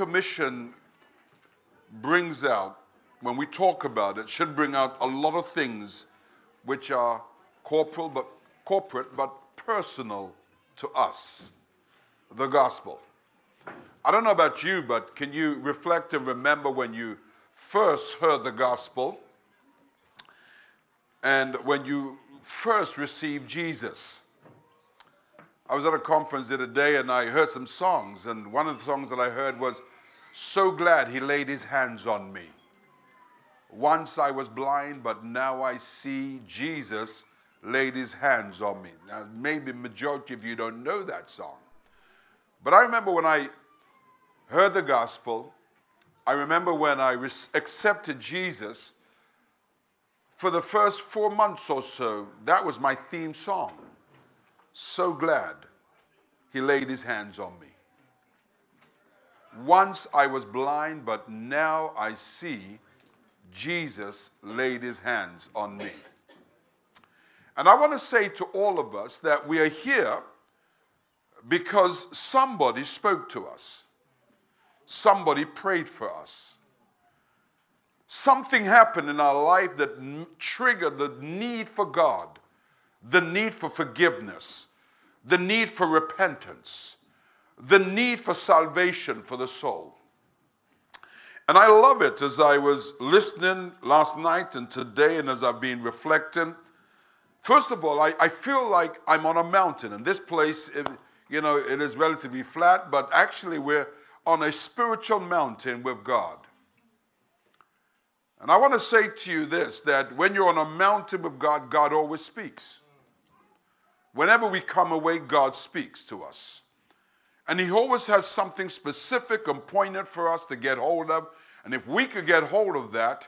Commission brings out, when we talk about it, should bring out a lot of things which are corporal but corporate but personal to us. The gospel. I don't know about you, but can you reflect and remember when you first heard the gospel and when you first received Jesus? I was at a conference the other day and I heard some songs, and one of the songs that I heard was, So Glad He Laid His Hands on Me. Once I was blind, but now I see Jesus laid his hands on me. Now, maybe majority of you don't know that song. But I remember when I heard the gospel, I remember when I accepted Jesus, for the first four months or so, that was my theme song. So glad he laid his hands on me. Once I was blind, but now I see Jesus laid his hands on me. And I want to say to all of us that we are here because somebody spoke to us, somebody prayed for us. Something happened in our life that triggered the need for God, the need for forgiveness, the need for repentance, the need for salvation for the soul. And I love it as I was listening last night and today, and as I've been reflecting. First of all, I, I feel like I'm on a mountain, and this place, it, you know, it is relatively flat, but actually we're on a spiritual mountain with God. And I want to say to you this that when you're on a mountain with God, God always speaks. Whenever we come away, God speaks to us. And He always has something specific and poignant for us to get hold of. And if we could get hold of that,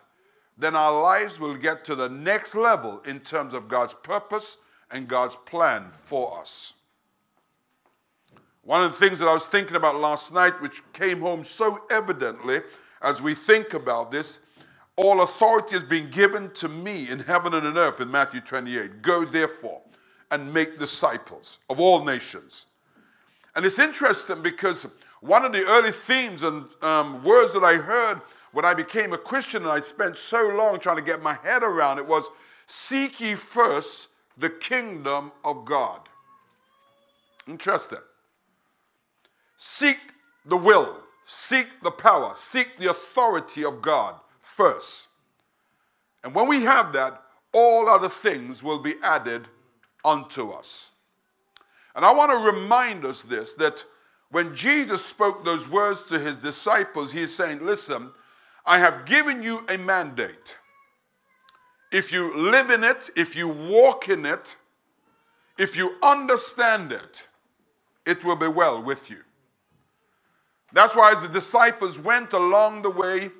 then our lives will get to the next level in terms of God's purpose and God's plan for us. One of the things that I was thinking about last night, which came home so evidently as we think about this, all authority has been given to me in heaven and in earth in Matthew 28. Go therefore and make disciples of all nations. And it's interesting because one of the early themes and um, words that I heard when I became a Christian and I spent so long trying to get my head around it was seek ye first the kingdom of God. Interesting. Seek the will, seek the power, seek the authority of God first. And when we have that, all other things will be added unto us. And I want to remind us this that when Jesus spoke those words to his disciples, he's saying, Listen, I have given you a mandate. If you live in it, if you walk in it, if you understand it, it will be well with you. That's why, as the disciples went along the way,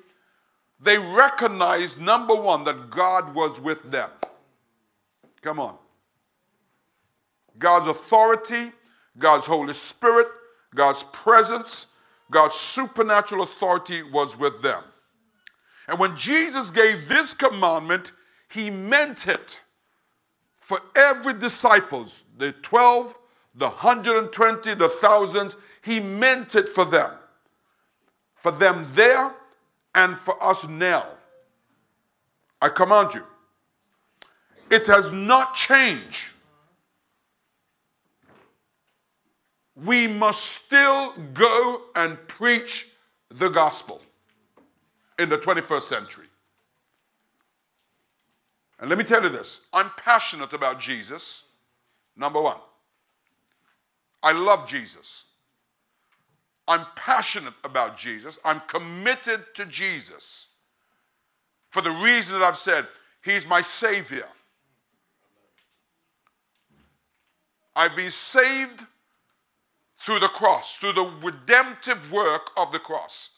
they recognized number one, that God was with them. Come on. God's authority, God's Holy Spirit, God's presence, God's supernatural authority was with them. And when Jesus gave this commandment, he meant it for every disciples, the 12, the 120, the thousands, he meant it for them. For them there and for us now. I command you. It has not changed. We must still go and preach the gospel in the 21st century. And let me tell you this I'm passionate about Jesus, number one. I love Jesus. I'm passionate about Jesus. I'm committed to Jesus for the reason that I've said He's my Savior. I've been saved through the cross, through the redemptive work of the cross.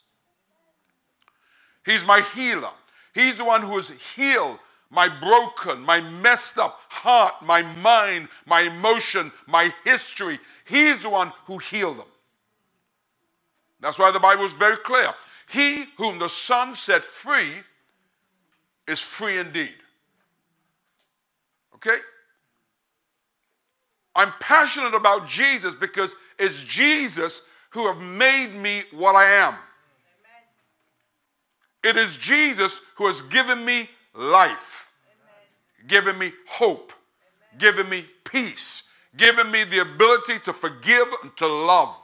He's my healer. He's the one who has healed my broken, my messed up heart, my mind, my emotion, my history. He's the one who healed them. That's why the Bible is very clear. He whom the Son set free is free indeed. Okay? I'm passionate about Jesus because it's Jesus who have made me what I am. It is Jesus who has given me life, Amen. given me hope, Amen. given me peace, given me the ability to forgive and to love.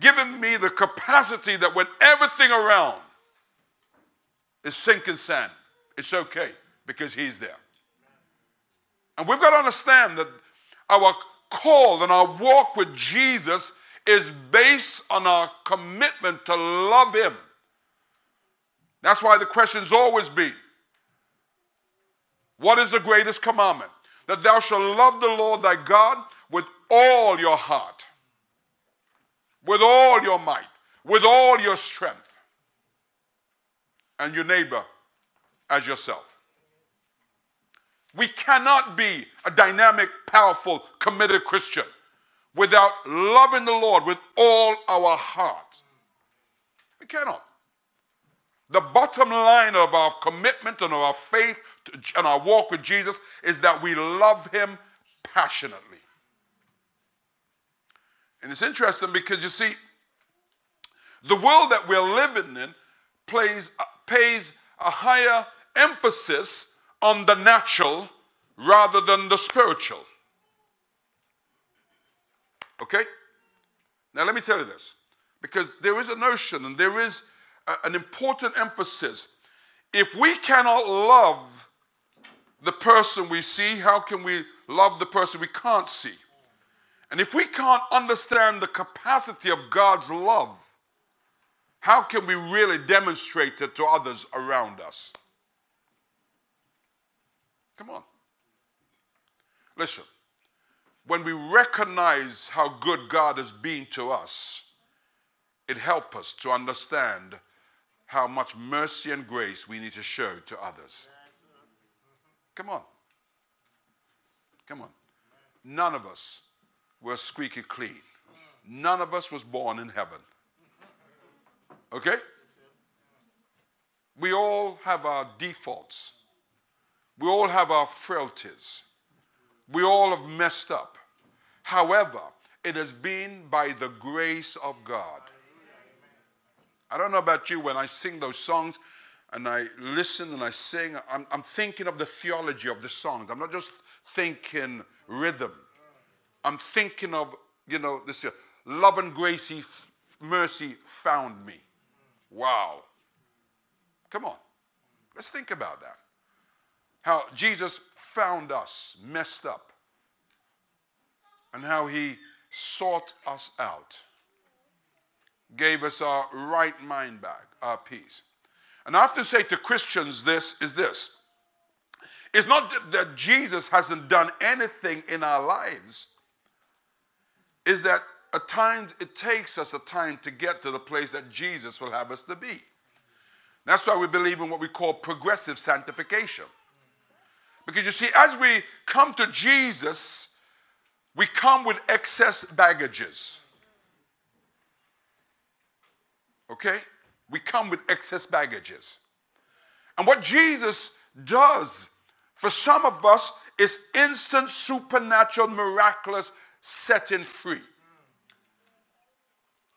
Given me the capacity that when everything around is sinking sand, it's okay because He's there. And we've got to understand that our call and our walk with Jesus is based on our commitment to love Him. That's why the question's always been what is the greatest commandment? That thou shalt love the Lord thy God with all your heart, with all your might, with all your strength, and your neighbor as yourself. We cannot be a dynamic, powerful, committed Christian without loving the Lord with all our heart. We cannot. The bottom line of our commitment and of our faith and our walk with Jesus is that we love Him passionately. And it's interesting because you see, the world that we're living in plays, pays a higher emphasis on the natural rather than the spiritual. Okay? Now, let me tell you this because there is a notion and there is a, an important emphasis. If we cannot love the person we see, how can we love the person we can't see? And if we can't understand the capacity of God's love, how can we really demonstrate it to others around us? Come on. Listen, when we recognize how good God has been to us, it helps us to understand how much mercy and grace we need to show to others. Come on. Come on. None of us were squeaky clean. None of us was born in heaven. Okay? We all have our defaults. We all have our frailties. We all have messed up. However, it has been by the grace of God. I don't know about you, when I sing those songs and I listen and I sing, I'm, I'm thinking of the theology of the songs. I'm not just thinking rhythm. I'm thinking of, you know, this here, love and grace, mercy found me. Wow. Come on. Let's think about that. How Jesus found us messed up and how he sought us out, gave us our right mind back, our peace. And I have to say to Christians this is this. It's not that Jesus hasn't done anything in our lives, is that at times it takes us a time to get to the place that Jesus will have us to be. That's why we believe in what we call progressive sanctification. Because you see, as we come to Jesus, we come with excess baggages. Okay? We come with excess baggages. And what Jesus does for some of us is instant, supernatural, miraculous setting free.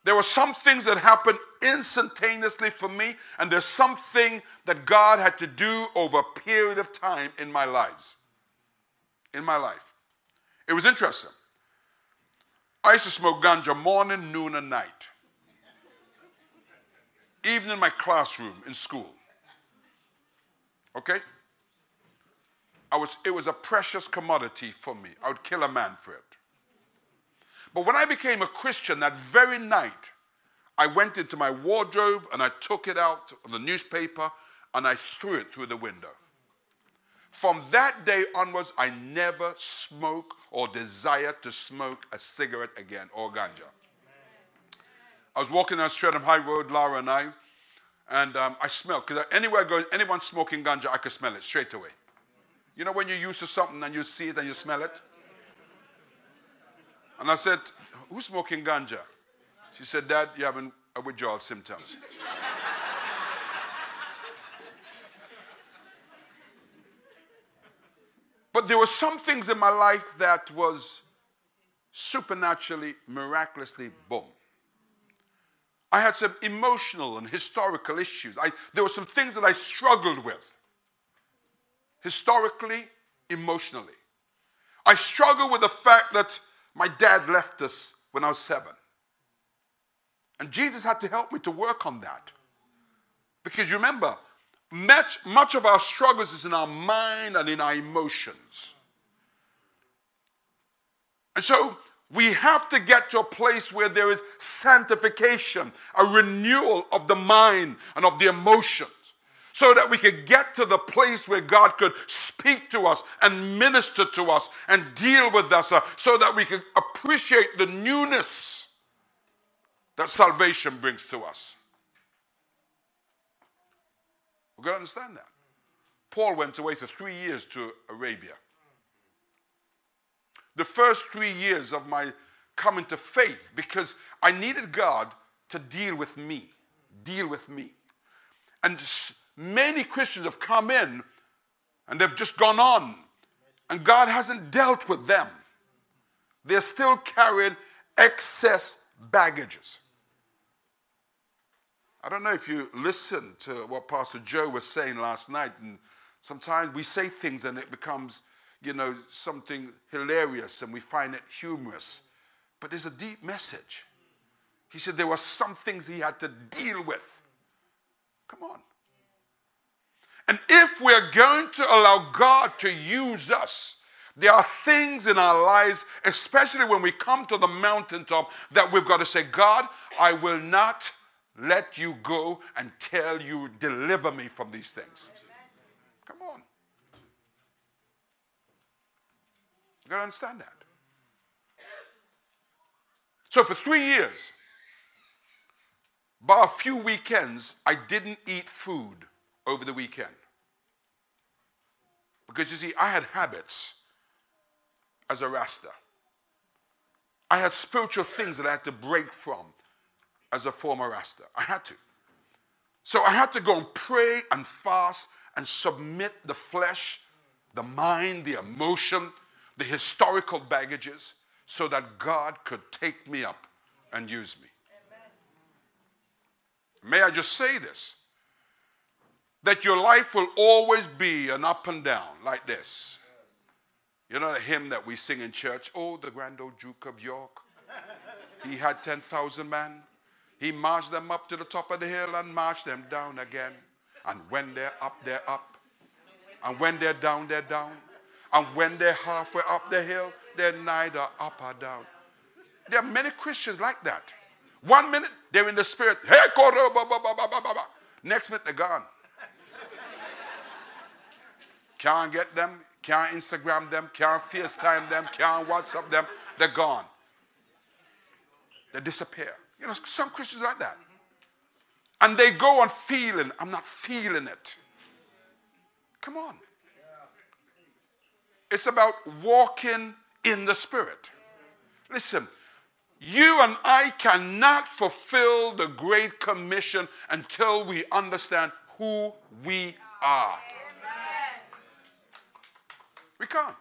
There were some things that happened instantaneously for me, and there's something that God had to do over a period of time in my lives. In my life. It was interesting. I used to smoke ganja morning, noon, and night. Even in my classroom in school. Okay? I was, it was a precious commodity for me. I would kill a man for it. But when I became a Christian that very night, I went into my wardrobe and I took it out of the newspaper and I threw it through the window. From that day onwards, I never smoke or desire to smoke a cigarette again or ganja. I was walking down Streatham High Road, Lara and I, and um, I smelled, because anywhere I go, anyone smoking ganja, I could smell it straight away. You know when you're used to something and you see it and you smell it? And I said, Who's smoking ganja? She said, Dad, you're having withdrawal symptoms. but there were some things in my life that was supernaturally, miraculously boom. I had some emotional and historical issues. I, there were some things that I struggled with historically, emotionally. I struggled with the fact that my dad left us when I was seven. And Jesus had to help me to work on that. Because remember, much, much of our struggles is in our mind and in our emotions. And so we have to get to a place where there is sanctification, a renewal of the mind and of the emotions, so that we could get to the place where God could speak to us and minister to us and deal with us, uh, so that we could appreciate the newness that salvation brings to us. We've got to understand that. Paul went away for three years to Arabia. The first three years of my coming to faith, because I needed God to deal with me, deal with me. And many Christians have come in and they've just gone on, and God hasn't dealt with them. They're still carrying excess baggages. I don't know if you listened to what Pastor Joe was saying last night, and sometimes we say things and it becomes, you know, something hilarious and we find it humorous. But there's a deep message. He said there were some things he had to deal with. Come on. And if we're going to allow God to use us, there are things in our lives, especially when we come to the mountaintop, that we've got to say, God, I will not let you go until you deliver me from these things. Come on. You gotta understand that. So for three years, by a few weekends, I didn't eat food over the weekend. Because you see, I had habits as a Rasta. I had spiritual things that I had to break from as a former Rasta. I had to. So I had to go and pray and fast and submit the flesh, the mind, the emotion, the historical baggages so that God could take me up and use me. Amen. May I just say this? That your life will always be an up and down like this. You know the hymn that we sing in church? Oh, the grand old Duke of York. He had 10,000 men. He marched them up to the top of the hill and marched them down again. And when they're up, they're up. And when they're down, they're down. And when they're halfway up the hill, they're neither up or down. There are many Christians like that. One minute, they're in the spirit. Hey, Next minute, they're gone. Can't get them, can't Instagram them, can't FaceTime them, can't WhatsApp them. They're gone. They disappear. You know, some Christians like that. And they go on feeling, I'm not feeling it. Come on. It's about walking in the Spirit. Listen, you and I cannot fulfill the Great Commission until we understand who we are. We can't.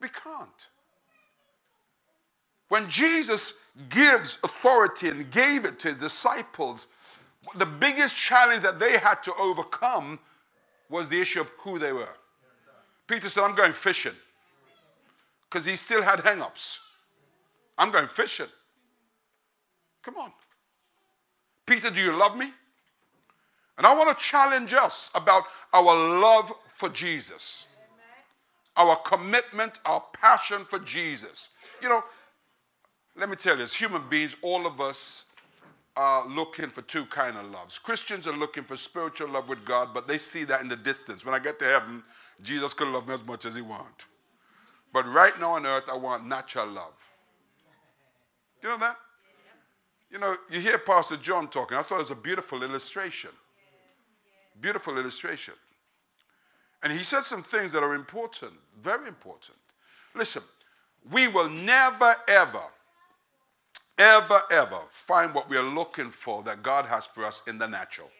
We can't. When Jesus gives authority and gave it to his disciples, the biggest challenge that they had to overcome was the issue of who they were. Peter said, I'm going fishing. Because he still had hang ups. I'm going fishing. Come on. Peter, do you love me? And I want to challenge us about our love for Jesus, our commitment, our passion for Jesus. You know, let me tell you, as human beings, all of us are looking for two kind of loves. Christians are looking for spiritual love with God, but they see that in the distance. When I get to heaven, Jesus could love me as much as he wants. But right now on earth, I want natural love. You know that? You know, you hear Pastor John talking. I thought it was a beautiful illustration. Beautiful illustration. And he said some things that are important, very important. Listen, we will never, ever ever, ever find what we are looking for that God has for us in the natural.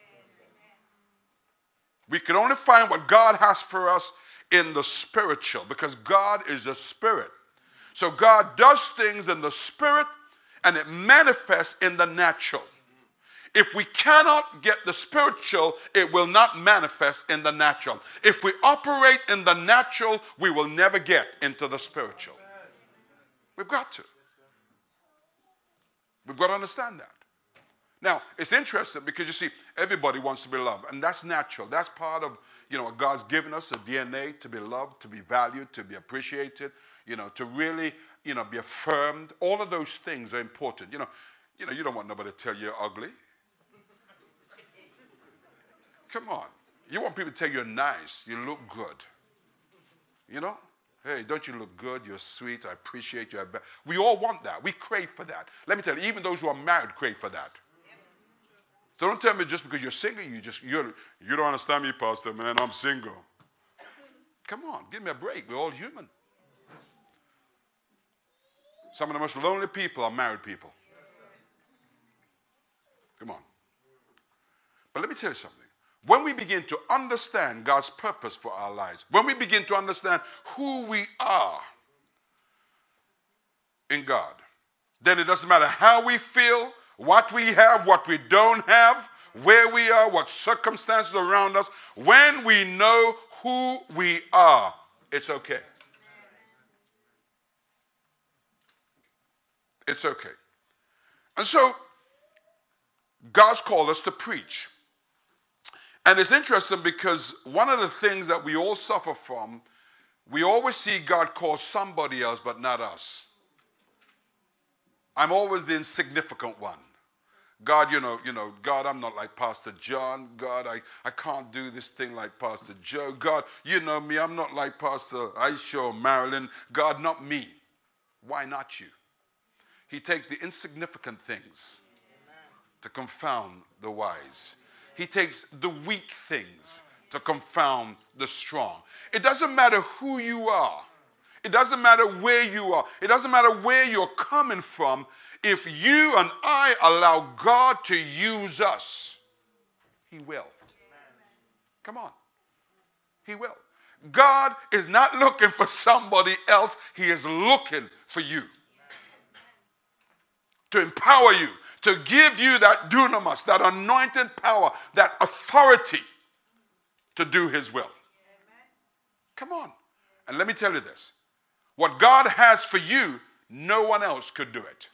We can only find what God has for us in the spiritual because God is a spirit. So God does things in the spirit and it manifests in the natural. If we cannot get the spiritual, it will not manifest in the natural. If we operate in the natural, we will never get into the spiritual. We've got to. We've got to understand that. Now, it's interesting because you see, everybody wants to be loved, and that's natural. That's part of, you know, God's given us a DNA to be loved, to be valued, to be appreciated, you know, to really, you know, be affirmed. All of those things are important. You know, you know, you don't want nobody to tell you you're ugly. Come on. You want people to tell you you're nice, you look good. You know? Hey, don't you look good? You're sweet. I appreciate you. We all want that. We crave for that. Let me tell you, even those who are married crave for that. So don't tell me just because you're single, you just you're, you don't understand me, Pastor, man. I'm single. Come on, give me a break. We're all human. Some of the most lonely people are married people. Come on. But let me tell you something. When we begin to understand God's purpose for our lives, when we begin to understand who we are in God, then it doesn't matter how we feel, what we have, what we don't have, where we are, what circumstances around us. When we know who we are, it's okay. It's okay. And so, God's called us to preach. And it's interesting because one of the things that we all suffer from, we always see God call somebody else, but not us. I'm always the insignificant one. God, you know, you know, God, I'm not like Pastor John. God, I, I can't do this thing like Pastor Joe. God, you know me, I'm not like Pastor Aisha or Marilyn. God, not me. Why not you? He takes the insignificant things to confound the wise. He takes the weak things to confound the strong. It doesn't matter who you are. It doesn't matter where you are. It doesn't matter where you're coming from. If you and I allow God to use us, He will. Come on. He will. God is not looking for somebody else, He is looking for you to empower you, to give you that dunamis, that anointed power, that authority to do His will. Come on. And let me tell you this what God has for you, no one else could do it.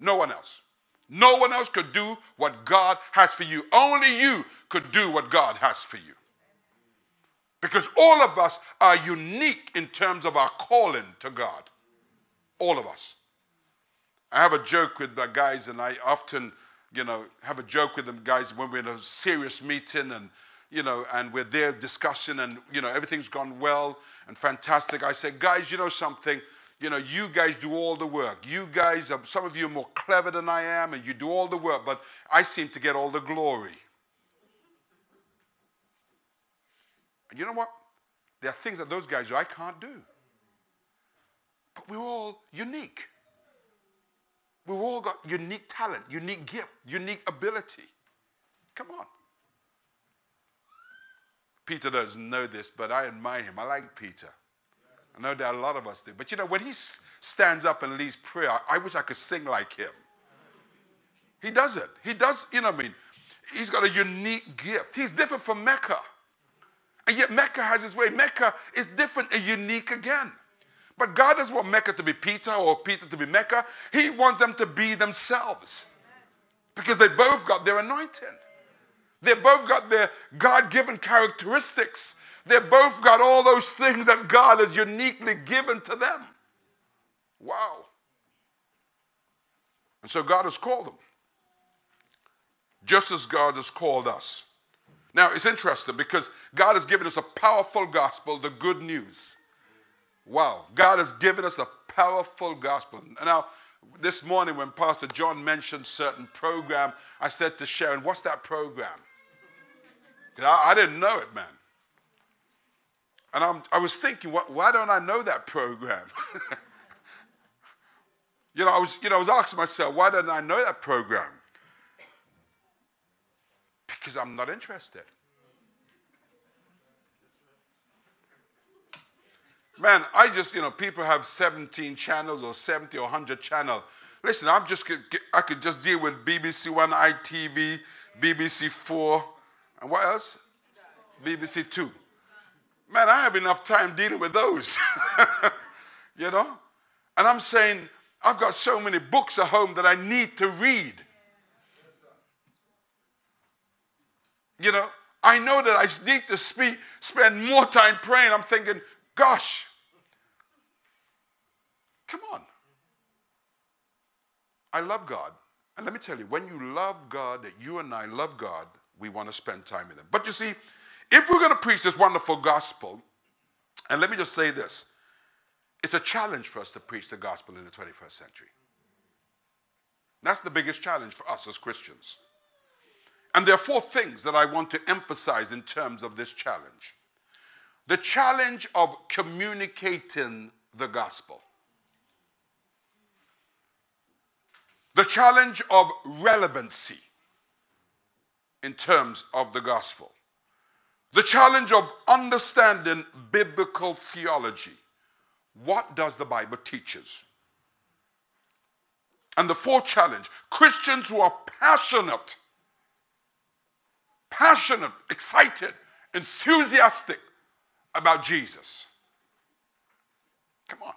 No one else. No one else could do what God has for you. Only you could do what God has for you. Because all of us are unique in terms of our calling to God. All of us. I have a joke with the guys, and I often, you know, have a joke with them guys when we're in a serious meeting and, you know, and we're there discussing and, you know, everything's gone well and fantastic. I say, guys, you know something? You know, you guys do all the work. You guys, are, some of you are more clever than I am, and you do all the work, but I seem to get all the glory. And you know what? There are things that those guys do I can't do. But we're all unique. We've all got unique talent, unique gift, unique ability. Come on. Peter doesn't know this, but I admire him. I like Peter. I know that a lot of us do. But you know, when he stands up and leads prayer, I wish I could sing like him. He does it. He does, you know what I mean? He's got a unique gift. He's different from Mecca. And yet Mecca has his way. Mecca is different and unique again. But God doesn't want Mecca to be Peter or Peter to be Mecca. He wants them to be themselves because they both got their anointing. They both got their God given characteristics. They both got all those things that God has uniquely given to them. Wow. And so God has called them, just as God has called us. Now, it's interesting because God has given us a powerful gospel, the good news. Wow. God has given us a powerful gospel. Now, this morning when Pastor John mentioned certain program, I said to Sharon, what's that program? Because I, I, didn't know it, man. And I'm, i was thinking, why don't I know that program? you know, I was, you know, I was asking myself, why don't I know that program? Because I'm not interested. Man, I just, you know, people have 17 channels or 70 or 100 channels. Listen, I'm just, I could just deal with BBC One, ITV, BBC Four, and what else? BBC Two. Man, I have enough time dealing with those. you know? And I'm saying, I've got so many books at home that I need to read. You know, I know that I need to speak, spend more time praying. I'm thinking, gosh, come on. I love God. And let me tell you, when you love God, that you and I love God, we want to spend time with Him. But you see, if we're going to preach this wonderful gospel, and let me just say this it's a challenge for us to preach the gospel in the 21st century. That's the biggest challenge for us as Christians. And there are four things that I want to emphasize in terms of this challenge the challenge of communicating the gospel, the challenge of relevancy in terms of the gospel, the challenge of understanding biblical theology. What does the Bible teach us? And the fourth challenge Christians who are passionate passionate, excited, enthusiastic about Jesus. Come on.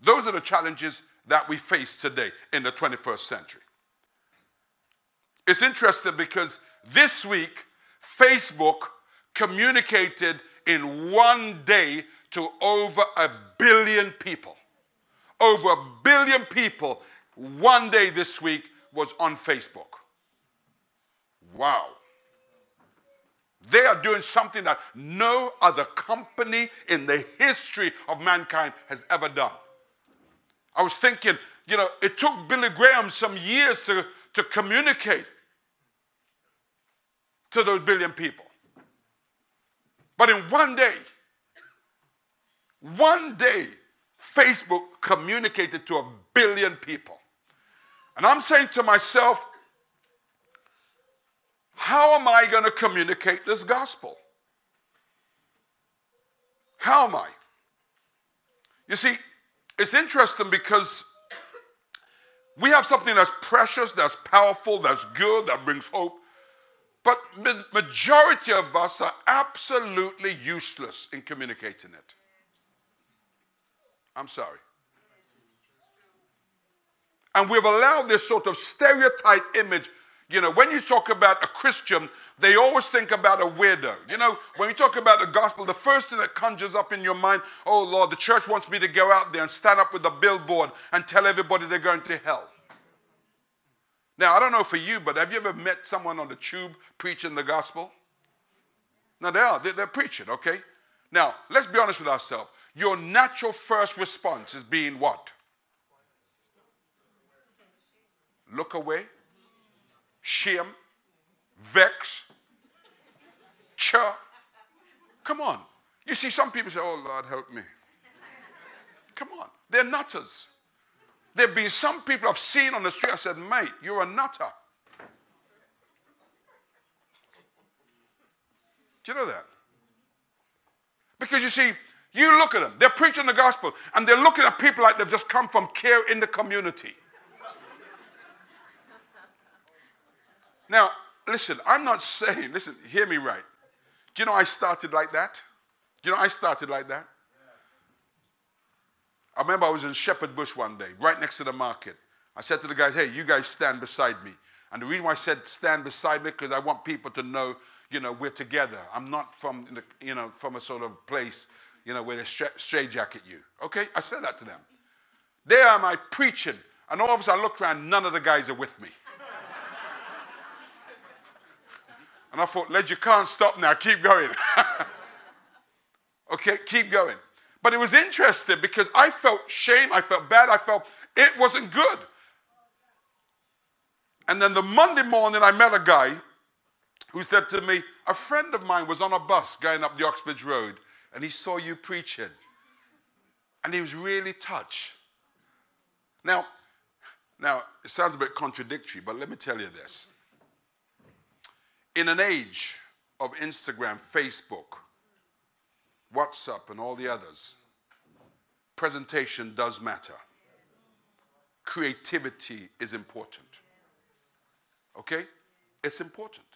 Those are the challenges that we face today in the 21st century. It's interesting because this week, Facebook communicated in one day to over a billion people. Over a billion people, one day this week was on Facebook. Wow. They are doing something that no other company in the history of mankind has ever done. I was thinking, you know, it took Billy Graham some years to, to communicate to those billion people. But in one day, one day, Facebook communicated to a billion people. And I'm saying to myself, how am I going to communicate this gospel? How am I? You see, it's interesting because we have something that's precious, that's powerful, that's good, that brings hope. But majority of us are absolutely useless in communicating it. I'm sorry. And we've allowed this sort of stereotype image you know, when you talk about a Christian, they always think about a weirdo. You know, when you talk about the gospel, the first thing that conjures up in your mind, oh Lord, the church wants me to go out there and stand up with a billboard and tell everybody they're going to hell. Now, I don't know for you, but have you ever met someone on the tube preaching the gospel? Now. They're, they're preaching, okay? Now, let's be honest with ourselves. Your natural first response is being what? Look away shame, vex, chur. Come on. You see, some people say, Oh Lord, help me. Come on. They're nutters. There have been some people I've seen on the street. I said, Mate, you're a nutter. Do you know that? Because you see, you look at them, they're preaching the gospel, and they're looking at people like they've just come from care in the community. Now, listen, I'm not saying, listen, hear me right. Do you know I started like that? Do you know I started like that? I remember I was in Shepherd Bush one day, right next to the market. I said to the guys, hey, you guys stand beside me. And the reason why I said stand beside me, because I want people to know, you know, we're together. I'm not from, the, you know, from a sort of place, you know, where they straight jacket you. Okay? I said that to them. There am I preaching. And all of a sudden I look around, none of the guys are with me. And I thought, Led, you can't stop now. Keep going. okay, keep going. But it was interesting because I felt shame. I felt bad. I felt it wasn't good. And then the Monday morning, I met a guy who said to me, A friend of mine was on a bus going up the Uxbridge Road and he saw you preaching. And he was really touched. Now, now, it sounds a bit contradictory, but let me tell you this in an age of Instagram, Facebook, WhatsApp, and all the others, presentation does matter. Creativity is important. Okay? It's important.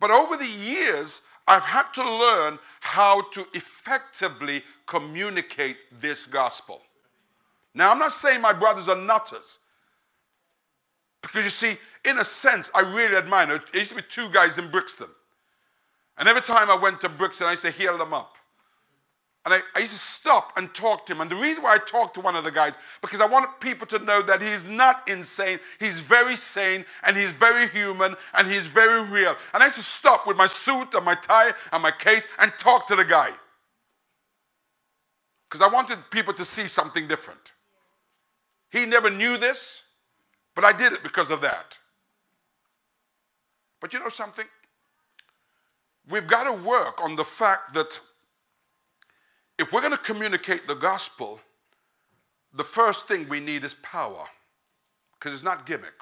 But over the years, I've had to learn how to effectively communicate this gospel. Now, I'm not saying my brothers are nutters. Because you see, in a sense, I really admire. There used to be two guys in Brixton. And every time I went to Brixton, I used to heal them up. And I, I, used to stop and talk to him. And the reason why I talked to one of the guys, because I want people to know that he's not insane. He's very sane and he's very human and he's very real. And I used to stop with my suit and my tie and my case and talk to the guy. Because I wanted people to see something different. He never knew this, but I did it because of that. But you know something? We've got to work on the fact that if we're going to communicate the gospel, the first thing we need is power, because it's not gimmick.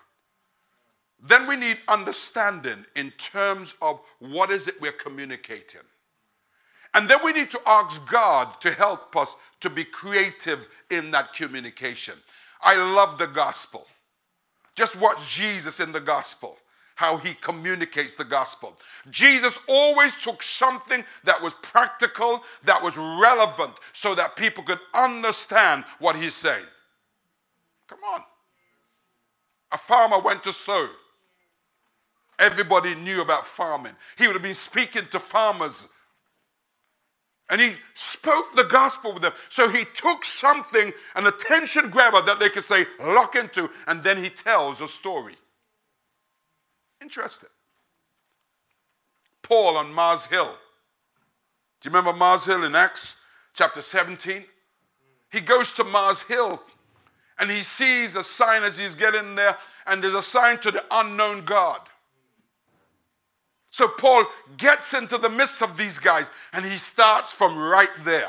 Then we need understanding in terms of what is it we're communicating. And then we need to ask God to help us to be creative in that communication. I love the gospel. Just watch Jesus in the gospel how he communicates the gospel. Jesus always took something that was practical, that was relevant, so that people could understand what he's saying. Come on. A farmer went to sow. Everybody knew about farming. He would have been speaking to farmers. And he spoke the gospel with them. So he took something, an attention grabber that they could say, lock into, and then he tells a story. Interesting. Paul on Mars Hill. Do you remember Mars Hill in Acts chapter 17? He goes to Mars Hill and he sees a sign as he's getting there, and there's a sign to the unknown God. So Paul gets into the midst of these guys and he starts from right there.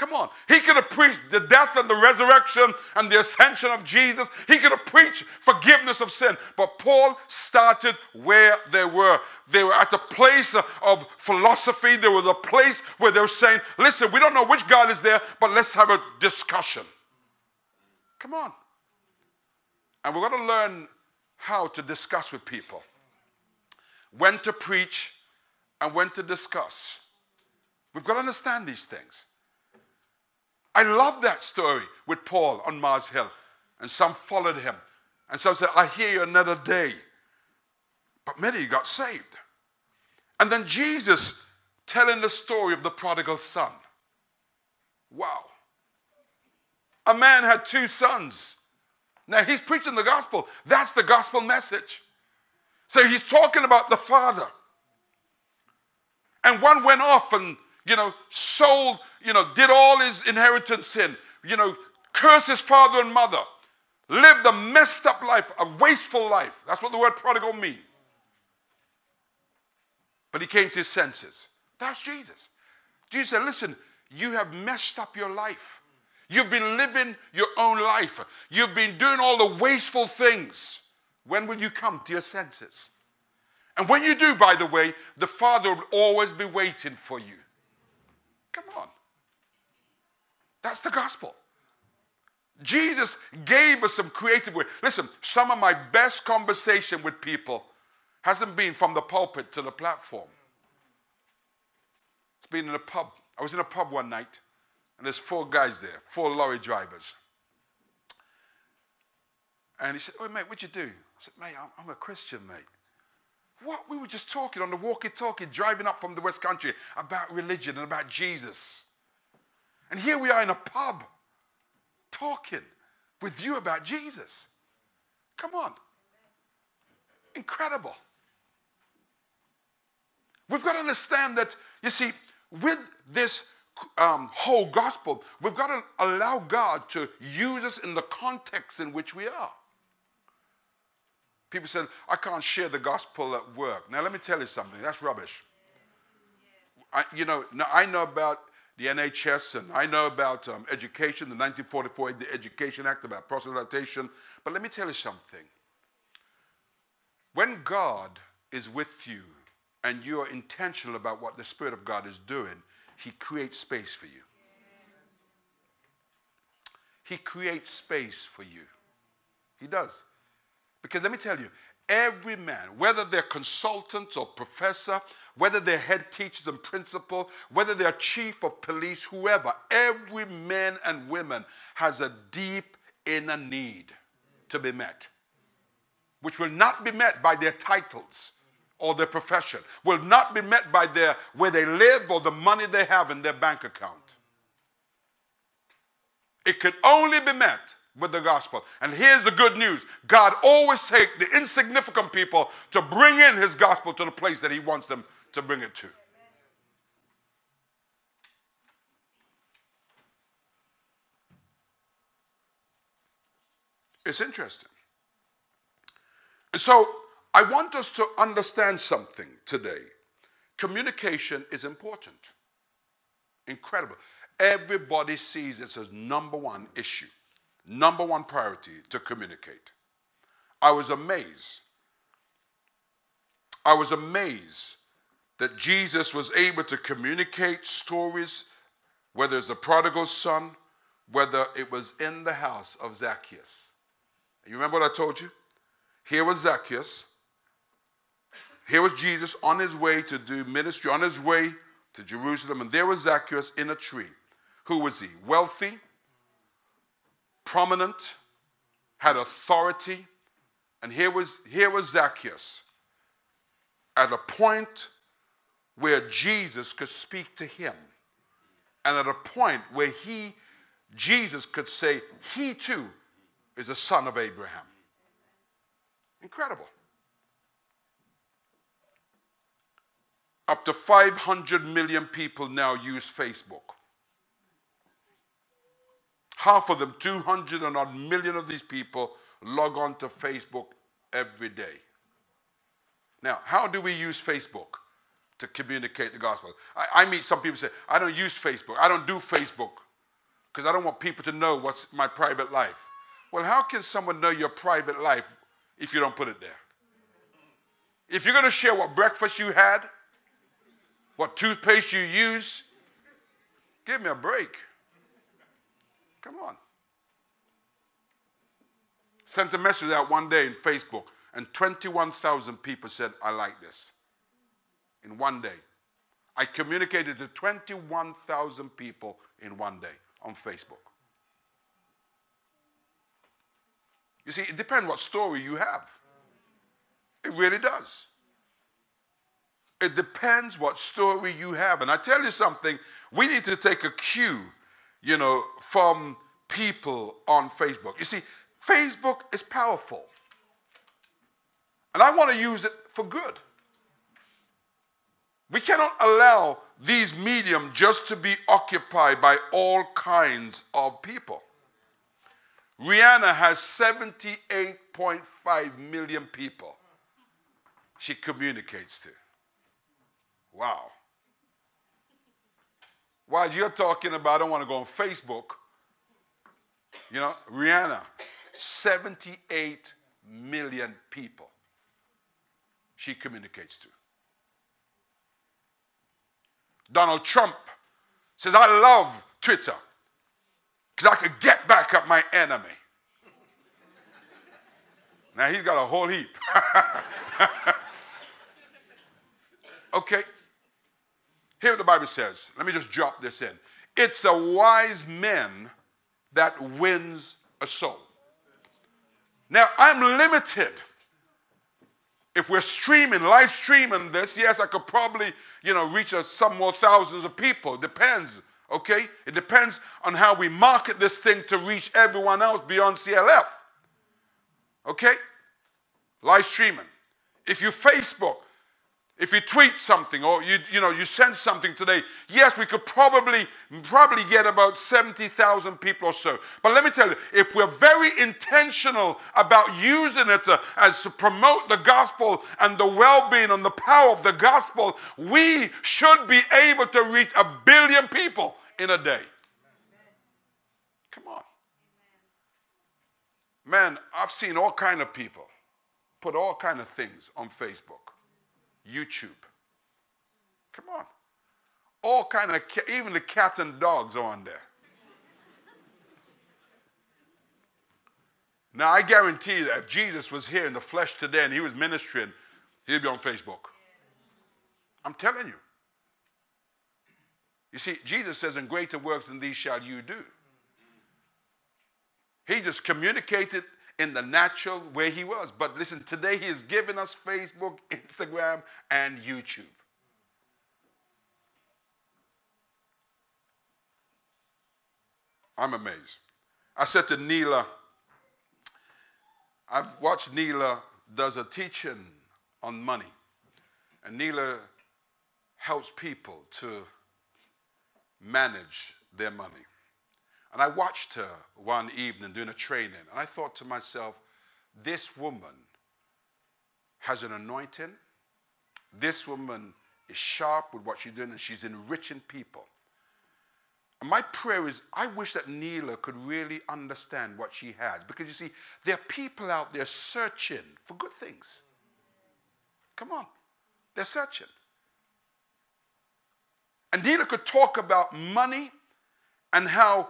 Come on. He could have preached the death and the resurrection and the ascension of Jesus. He could have preached forgiveness of sin. But Paul started where they were. They were at a place of philosophy. There was a place where they were saying, listen, we don't know which God is there, but let's have a discussion. Come on. And we're going to learn how to discuss with people, when to preach, and when to discuss. We've got to understand these things. I love that story with Paul on Mars Hill. And some followed him. And some said, I hear you another day. But many got saved. And then Jesus telling the story of the prodigal son. Wow. A man had two sons. Now he's preaching the gospel. That's the gospel message. So he's talking about the father. And one went off and you know, sold, you know, did all his inheritance in, you know, cursed his father and mother, lived a messed up life, a wasteful life. That's what the word prodigal means. But he came to his senses. That's Jesus. Jesus said, listen, you have messed up your life. You've been living your own life. You've been doing all the wasteful things. When will you come to your senses? And when you do, by the way, the Father will always be waiting for you. Come on. That's the gospel. Jesus gave us some creative way. Listen, some of my best conversation with people hasn't been from the pulpit to the platform. It's been in a pub. I was in a pub one night, and there's four guys there, four lorry drivers. And he said, Oh, mate, what'd you do? I said, Mate, I'm a Christian, mate. What? We were just talking on the walkie talkie, driving up from the West Country about religion and about Jesus. And here we are in a pub talking with you about Jesus. Come on. Incredible. We've got to understand that, you see, with this um, whole gospel, we've got to allow God to use us in the context in which we are. People said, I can't share the gospel at work. Now, let me tell you something. That's rubbish. I, you know, I know about the NHS and I know about um, education, the 1944 the Education Act about proselytization. But let me tell you something. When God is with you and you are intentional about what the Spirit of God is doing, He creates space for you. He creates space for you. He does. Because let me tell you, every man, whether they're consultants or professor, whether they're head teachers and principal, whether they're chief of police, whoever, every man and woman has a deep inner need to be met, which will not be met by their titles or their profession, will not be met by their where they live or the money they have in their bank account. It can only be met with the gospel. And here's the good news God always takes the insignificant people to bring in his gospel to the place that he wants them to bring it to. It's interesting. And so I want us to understand something today. Communication is important. Incredible. Everybody sees this as number one issue, number one priority to communicate. I was amazed. I was amazed that Jesus was able to communicate stories, whether it's the prodigal son, whether it was in the house of Zacchaeus. You remember what I told you? Here was Zacchaeus. Here was Jesus on his way to do ministry, on his way to Jerusalem, and there was Zacchaeus in a tree. Who was he? Wealthy, prominent, had authority. And here was, here was Zacchaeus at a point where Jesus could speak to him. And at a point where he, Jesus could say, he too is a son of Abraham. Incredible. Up to 500 million people now use Facebook. Half of them, 200 and odd million of these people, log on to Facebook every day. Now, how do we use Facebook to communicate the gospel? I, I meet some people say, I don't use Facebook. I don't do Facebook because I don't want people to know what's my private life. Well, how can someone know your private life if you don't put it there? If you're going to share what breakfast you had, what toothpaste you use, give me a break. Come on. Sent a message out one day in Facebook, and 21,000 people said, I like this. In one day. I communicated to 21,000 people in one day on Facebook. You see, it depends what story you have. It really does. It depends what story you have. And I tell you something, we need to take a cue you know, from people on Facebook. You see, Facebook is powerful. And I want to use it for good. We cannot allow these medium just to be occupied by all kinds of people. Rihanna has 78.5 million people she communicates to. Wow. While you're talking about, I don't want to go on Facebook, you know, Rihanna, 78 million people she communicates to. Donald Trump says, I love Twitter because I could get back at my enemy. Now he's got a whole heap. okay. Hear what the Bible says. Let me just drop this in. It's a wise man that wins a soul. Now, I'm limited. If we're streaming, live streaming this, yes, I could probably, you know, reach a, some more thousands of people. Depends, okay? It depends on how we market this thing to reach everyone else beyond CLF. Okay? Live streaming. If you Facebook, if you tweet something or you, you know, you send something today, yes, we could probably, probably get about 70,000 people or so. But let me tell you, if we're very intentional about using it to, as to promote the gospel and the well-being and the power of the gospel, we should be able to reach a billion people in a day. Come on. Man, I've seen all kind of people put all kind of things on Facebook. YouTube. Come on. All kind of, even the cats and dogs are on there. Now, I guarantee that if Jesus was here in the flesh today and he was ministering, he'd be on Facebook. I'm telling you. You see, Jesus says, "In greater works than these shall you do." He just communicated in the natural where he was. But listen, today he has given us Facebook, Instagram, and YouTube. I'm amazed. I said to Neela, I've watched Neela does a teaching on money. And Neela helps people to manage their money. And I watched her one evening doing a training, and I thought to myself, this woman has an anointing. This woman is sharp with what she's doing, and she's enriching people. And my prayer is I wish that Neela could really understand what she has. Because you see, there are people out there searching for good things. Come on, they're searching. And Neela could talk about money and how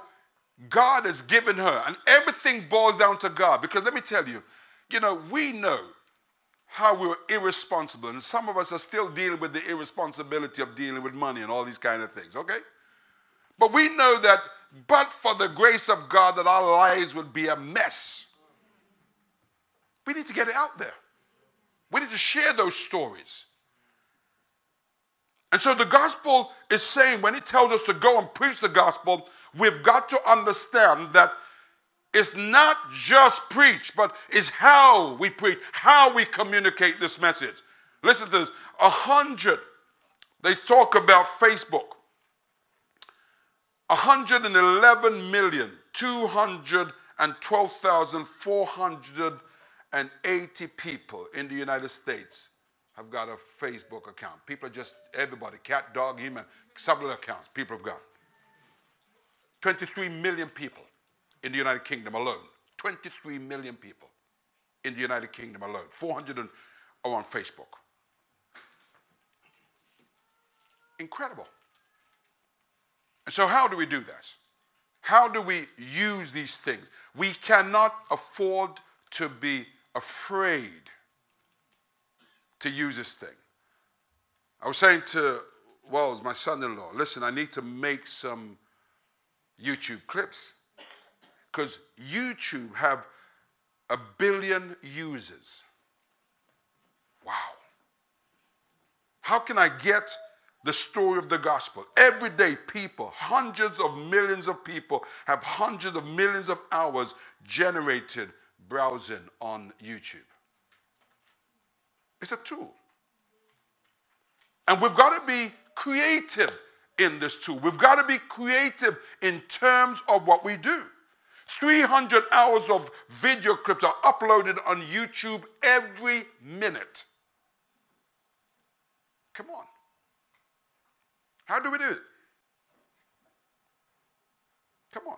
God has given her, and everything boils down to God. Because let me tell you, you know, we know how we were irresponsible, and some of us are still dealing with the irresponsibility of dealing with money and all these kind of things, okay? But we know that, but for the grace of God, that our lives would be a mess. We need to get it out there. We need to share those stories. And so the gospel is saying, when it tells us to go and preach the gospel, we've got to understand that it's not just preach, but it's how we preach, how we communicate this message. Listen to this. A hundred, they talk about Facebook. 111 million, 212,480 people in the United States have got a Facebook account. People are just, everybody, cat, dog, human, several accounts people have got. 23 million people in the United Kingdom alone. 23 million people in the United Kingdom alone. 400 are on Facebook. Incredible. And so, how do we do this? How do we use these things? We cannot afford to be afraid to use this thing. I was saying to Wells, my son in law, listen, I need to make some YouTube clips because YouTube have a billion users. Wow. How can I get the story of the gospel? Every day, people, hundreds of millions of people, have hundreds of millions of hours generated browsing on YouTube. It's a tool. And we've got to be creative in this tool. We've got to be creative in terms of what we do. 300 hours of video clips are uploaded on YouTube every minute. Come on. How do we do it? Come on.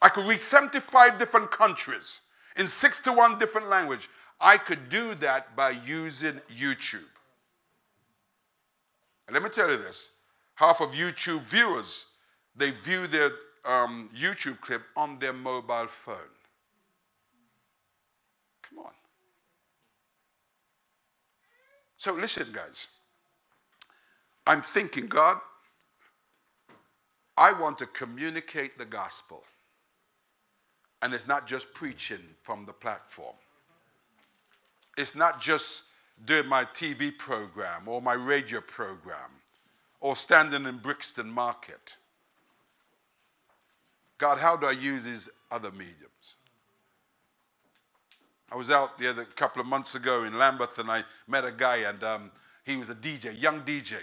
I could reach 75 different countries in 61 different languages. I could do that by using YouTube. And let me tell you this half of YouTube viewers, they view their um, YouTube clip on their mobile phone. Come on. So listen, guys. I'm thinking, God, I want to communicate the gospel. And it's not just preaching from the platform it's not just doing my TV program or my radio program or standing in Brixton Market. God, how do I use these other mediums? I was out the other couple of months ago in Lambeth and I met a guy and um, he was a DJ, young DJ.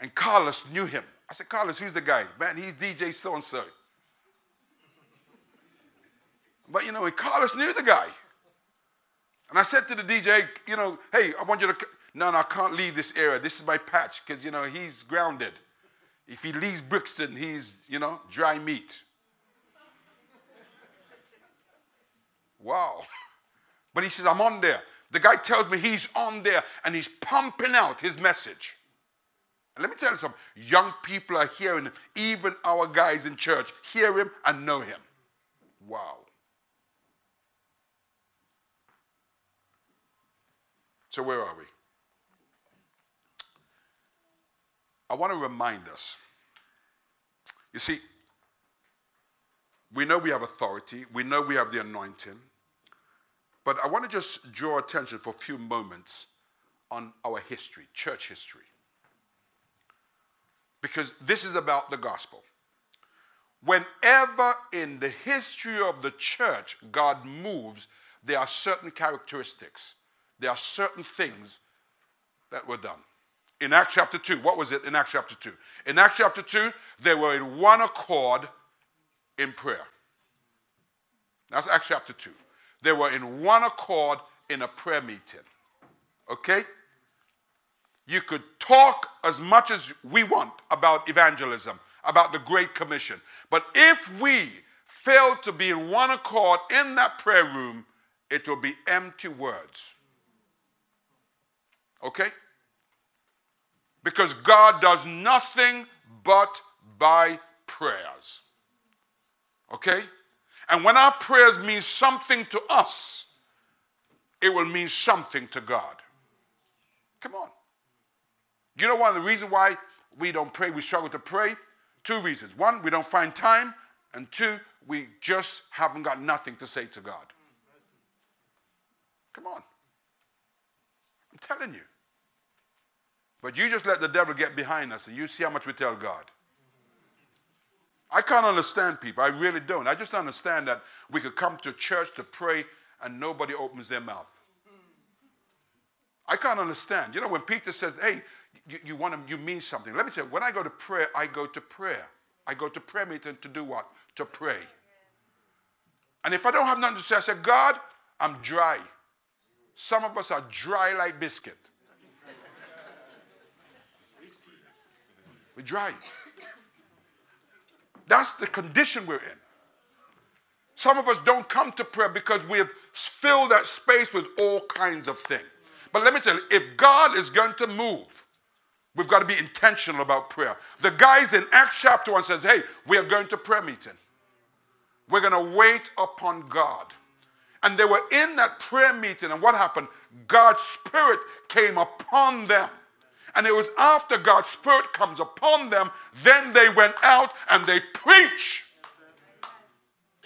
And Carlos knew him. I said, Carlos, who's the guy? Man, he's DJ so and so. But you know, Carlos knew the guy. And I said to the DJ, you know, hey, I want you to, no, no, I can't leave this area. This is my patch because, you know, he's grounded. If he leaves Brixton, he's, you know, dry meat. wow. But he says, I'm on there. The guy tells me he's on there and he's pumping out his message. And let me tell you something young people are hearing him. Even our guys in church hear him and know him. Wow. So, where are we? I want to remind us. You see, we know we have authority, we know we have the anointing, but I want to just draw attention for a few moments on our history, church history. Because this is about the gospel. Whenever in the history of the church God moves, there are certain characteristics, there are certain things that were done. In Acts chapter 2, what was it in Acts chapter 2? In Acts chapter 2, they were in one accord in prayer. That's Acts chapter 2. They were in one accord in a prayer meeting. Okay? You could talk as much as we want about evangelism, about the Great Commission. But if we fail to be in one accord in that prayer room, it will be empty words. Okay? Because God does nothing but by prayers. Okay? And when our prayers mean something to us, it will mean something to God. Come on. You know one of the reasons why we don't pray, we struggle to pray? Two reasons. One, we don't find time, and two, we just haven't got nothing to say to God. Come on. I'm telling you. But you just let the devil get behind us and you see how much we tell God. I can't understand people. I really don't. I just understand that we could come to church to pray and nobody opens their mouth. I can't understand. You know, when Peter says, hey, you, you want to, you mean something. Let me tell you, when I go to prayer, I go to prayer. I go to prayer meeting to do what? To pray. And if I don't have nothing to say, I say, God, I'm dry. Some of us are dry like biscuit. We're dry. That's the condition we're in. Some of us don't come to prayer because we have filled that space with all kinds of things. But let me tell you, if God is going to move, we've got to be intentional about prayer. The guys in Acts chapter 1 says, hey, we are going to prayer meeting. We're going to wait upon God. And they were in that prayer meeting, and what happened? God's Spirit came upon them. And it was after God's Spirit comes upon them, then they went out and they preach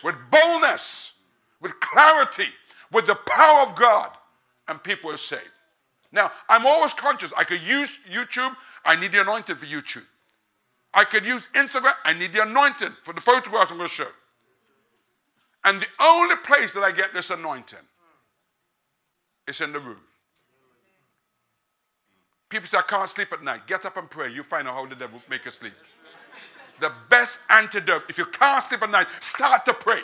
with boldness, with clarity, with the power of God, and people are saved. Now, I'm always conscious. I could use YouTube, I need the anointing for YouTube. I could use Instagram, I need the anointing for the photographs I'm going to show. And the only place that I get this anointing is in the room. People say, I can't sleep at night. Get up and pray. You find out how the devil make you sleep. The best antidote, if you can't sleep at night, start to pray.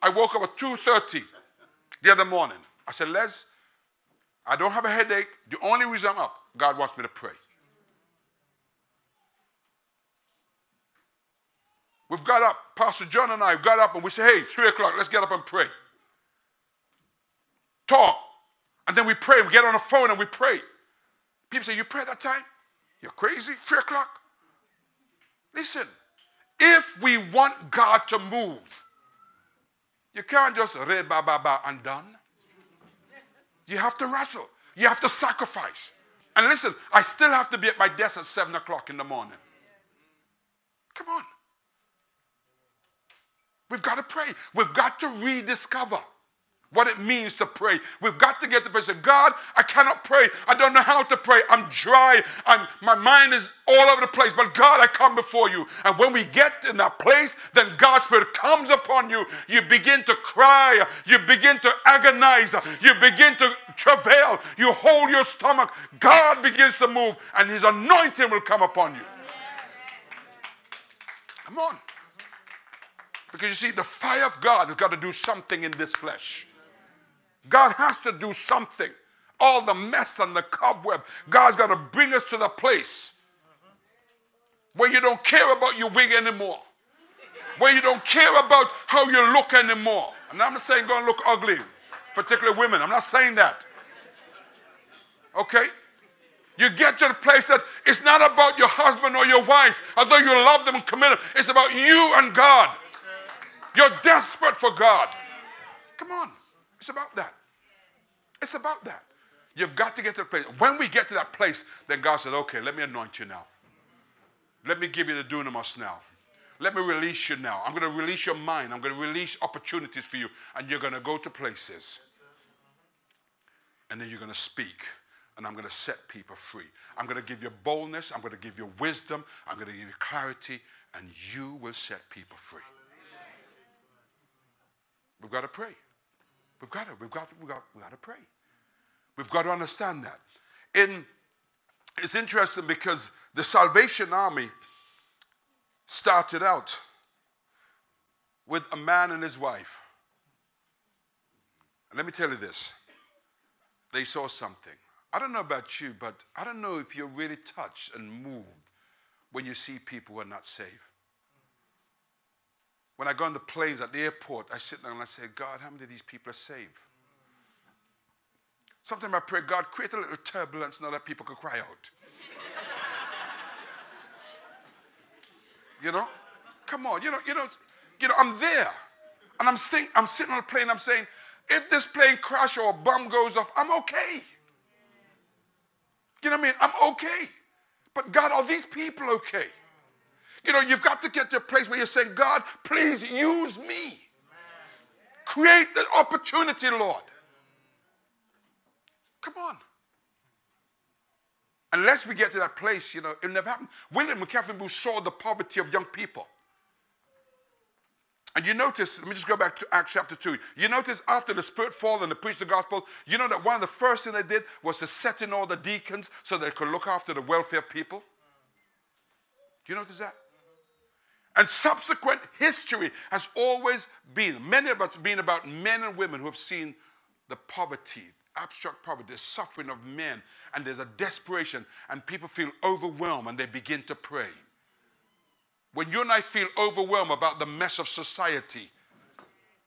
I woke up at 2.30 the other morning. I said, Les, I don't have a headache. The only reason I'm up, God wants me to pray. We've got up, Pastor John and I have got up and we say, hey, 3 o'clock, let's get up and pray. Talk. And then we pray. We get on the phone and we pray. People say, You pray that time? You're crazy? Three o'clock? Listen, if we want God to move, you can't just read ba ba ba and done. You have to wrestle. You have to sacrifice. And listen, I still have to be at my desk at seven o'clock in the morning. Come on. We've got to pray. We've got to rediscover what it means to pray. We've got to get the person, God, I cannot pray. I don't know how to pray. I'm dry. I'm, my mind is all over the place. But God, I come before you. And when we get in that place, then God's Spirit comes upon you. You begin to cry. You begin to agonize. You begin to travail. You hold your stomach. God begins to move, and His anointing will come upon you. Come on. Because you see, the fire of God has got to do something in this flesh. God has to do something. All the mess and the cobweb, God's got to bring us to the place where you don't care about your wig anymore, where you don't care about how you look anymore. And I'm not saying go and look ugly, particularly women. I'm not saying that. Okay? You get to the place that it's not about your husband or your wife, although you love them and commit them. It's about you and God. You're desperate for God. Come on. It's about that. It's about that. You've got to get to the place. When we get to that place, then God said, okay, let me anoint you now. Let me give you the dunamis now. Let me release you now. I'm going to release your mind. I'm going to release opportunities for you. And you're going to go to places. And then you're going to speak. And I'm going to set people free. I'm going to give you boldness. I'm going to give you wisdom. I'm going to give you clarity. And you will set people free. We've got to pray. We've got to, we've got to, we've got, we've got to pray. We've got to understand that. In, it's interesting because the Salvation Army started out with a man and his wife. And let me tell you this they saw something. I don't know about you, but I don't know if you're really touched and moved when you see people who are not saved. When I go on the planes at the airport, I sit there and I say, God, how many of these people are saved? Sometimes I pray, God, create a little turbulence now that people can cry out. you know? Come on, you know, you know, you know, I'm there. And I'm think, I'm sitting on a plane, I'm saying, if this plane crash or a bomb goes off, I'm okay. You know what I mean? I'm okay. But God, are these people okay? You know, you've got to get to a place where you're saying, God, please use me. Create the opportunity, Lord. Come on. Unless we get to that place, you know, it'll never happen. William McCaffrey Booth saw the poverty of young people. And you notice, let me just go back to Acts chapter 2. You notice after the Spirit fall and they preached the gospel, you know that one of the first things they did was to set in all the deacons so they could look after the welfare of people. Do you notice that? And subsequent history has always been, many of us been about men and women who have seen the poverty, abstract poverty, the suffering of men, and there's a desperation, and people feel overwhelmed and they begin to pray. When you and I feel overwhelmed about the mess of society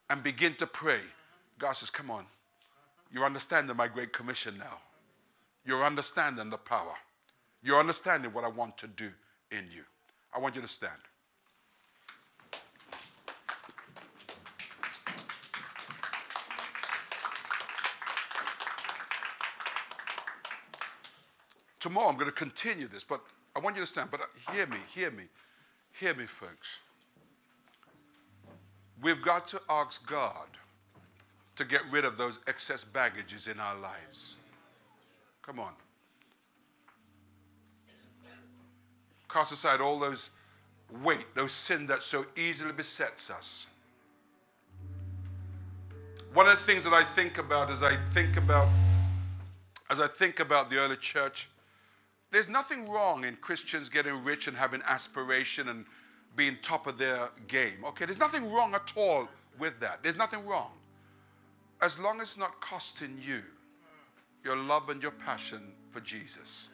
and begin to pray, God says, Come on, you're understanding my great commission now. You're understanding the power. You're understanding what I want to do in you. I want you to stand. Tomorrow I'm going to continue this, but I want you to stand. But uh, hear me, hear me, hear me, folks. We've got to ask God to get rid of those excess baggages in our lives. Come on. Cast aside all those weight, those sin that so easily besets us. One of the things that I think about as I think about as I think about the early church there's nothing wrong in Christians getting rich and having aspiration and being top of their game. Okay, there's nothing wrong at all with that. There's nothing wrong. As long as it's not costing you your love and your passion for Jesus.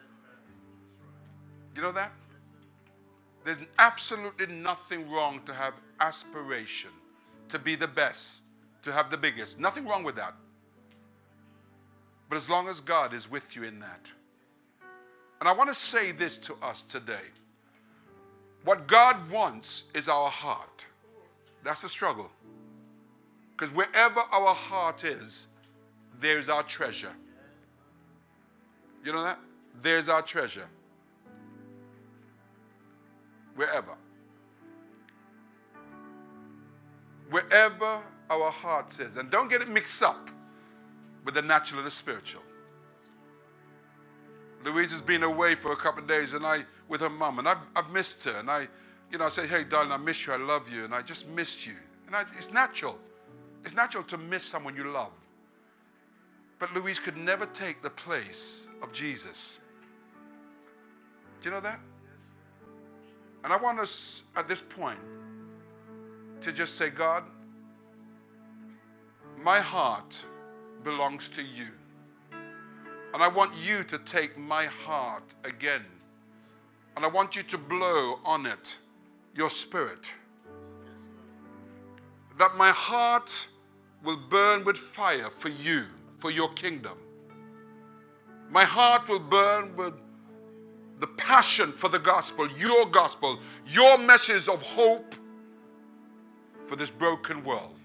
You know that? There's absolutely nothing wrong to have aspiration, to be the best, to have the biggest. Nothing wrong with that. But as long as God is with you in that, and I want to say this to us today. What God wants is our heart. That's the struggle. Because wherever our heart is, there's our treasure. You know that? There's our treasure. Wherever. Wherever our heart is. And don't get it mixed up with the natural and the spiritual. Louise has been away for a couple of days and I with her mum and I've, I've missed her and I, you know, I say, hey darling, I miss you, I love you, and I just missed you. And I, it's natural. It's natural to miss someone you love. But Louise could never take the place of Jesus. Do you know that? And I want us at this point to just say, God, my heart belongs to you. And I want you to take my heart again. And I want you to blow on it your spirit. That my heart will burn with fire for you, for your kingdom. My heart will burn with the passion for the gospel, your gospel, your message of hope for this broken world.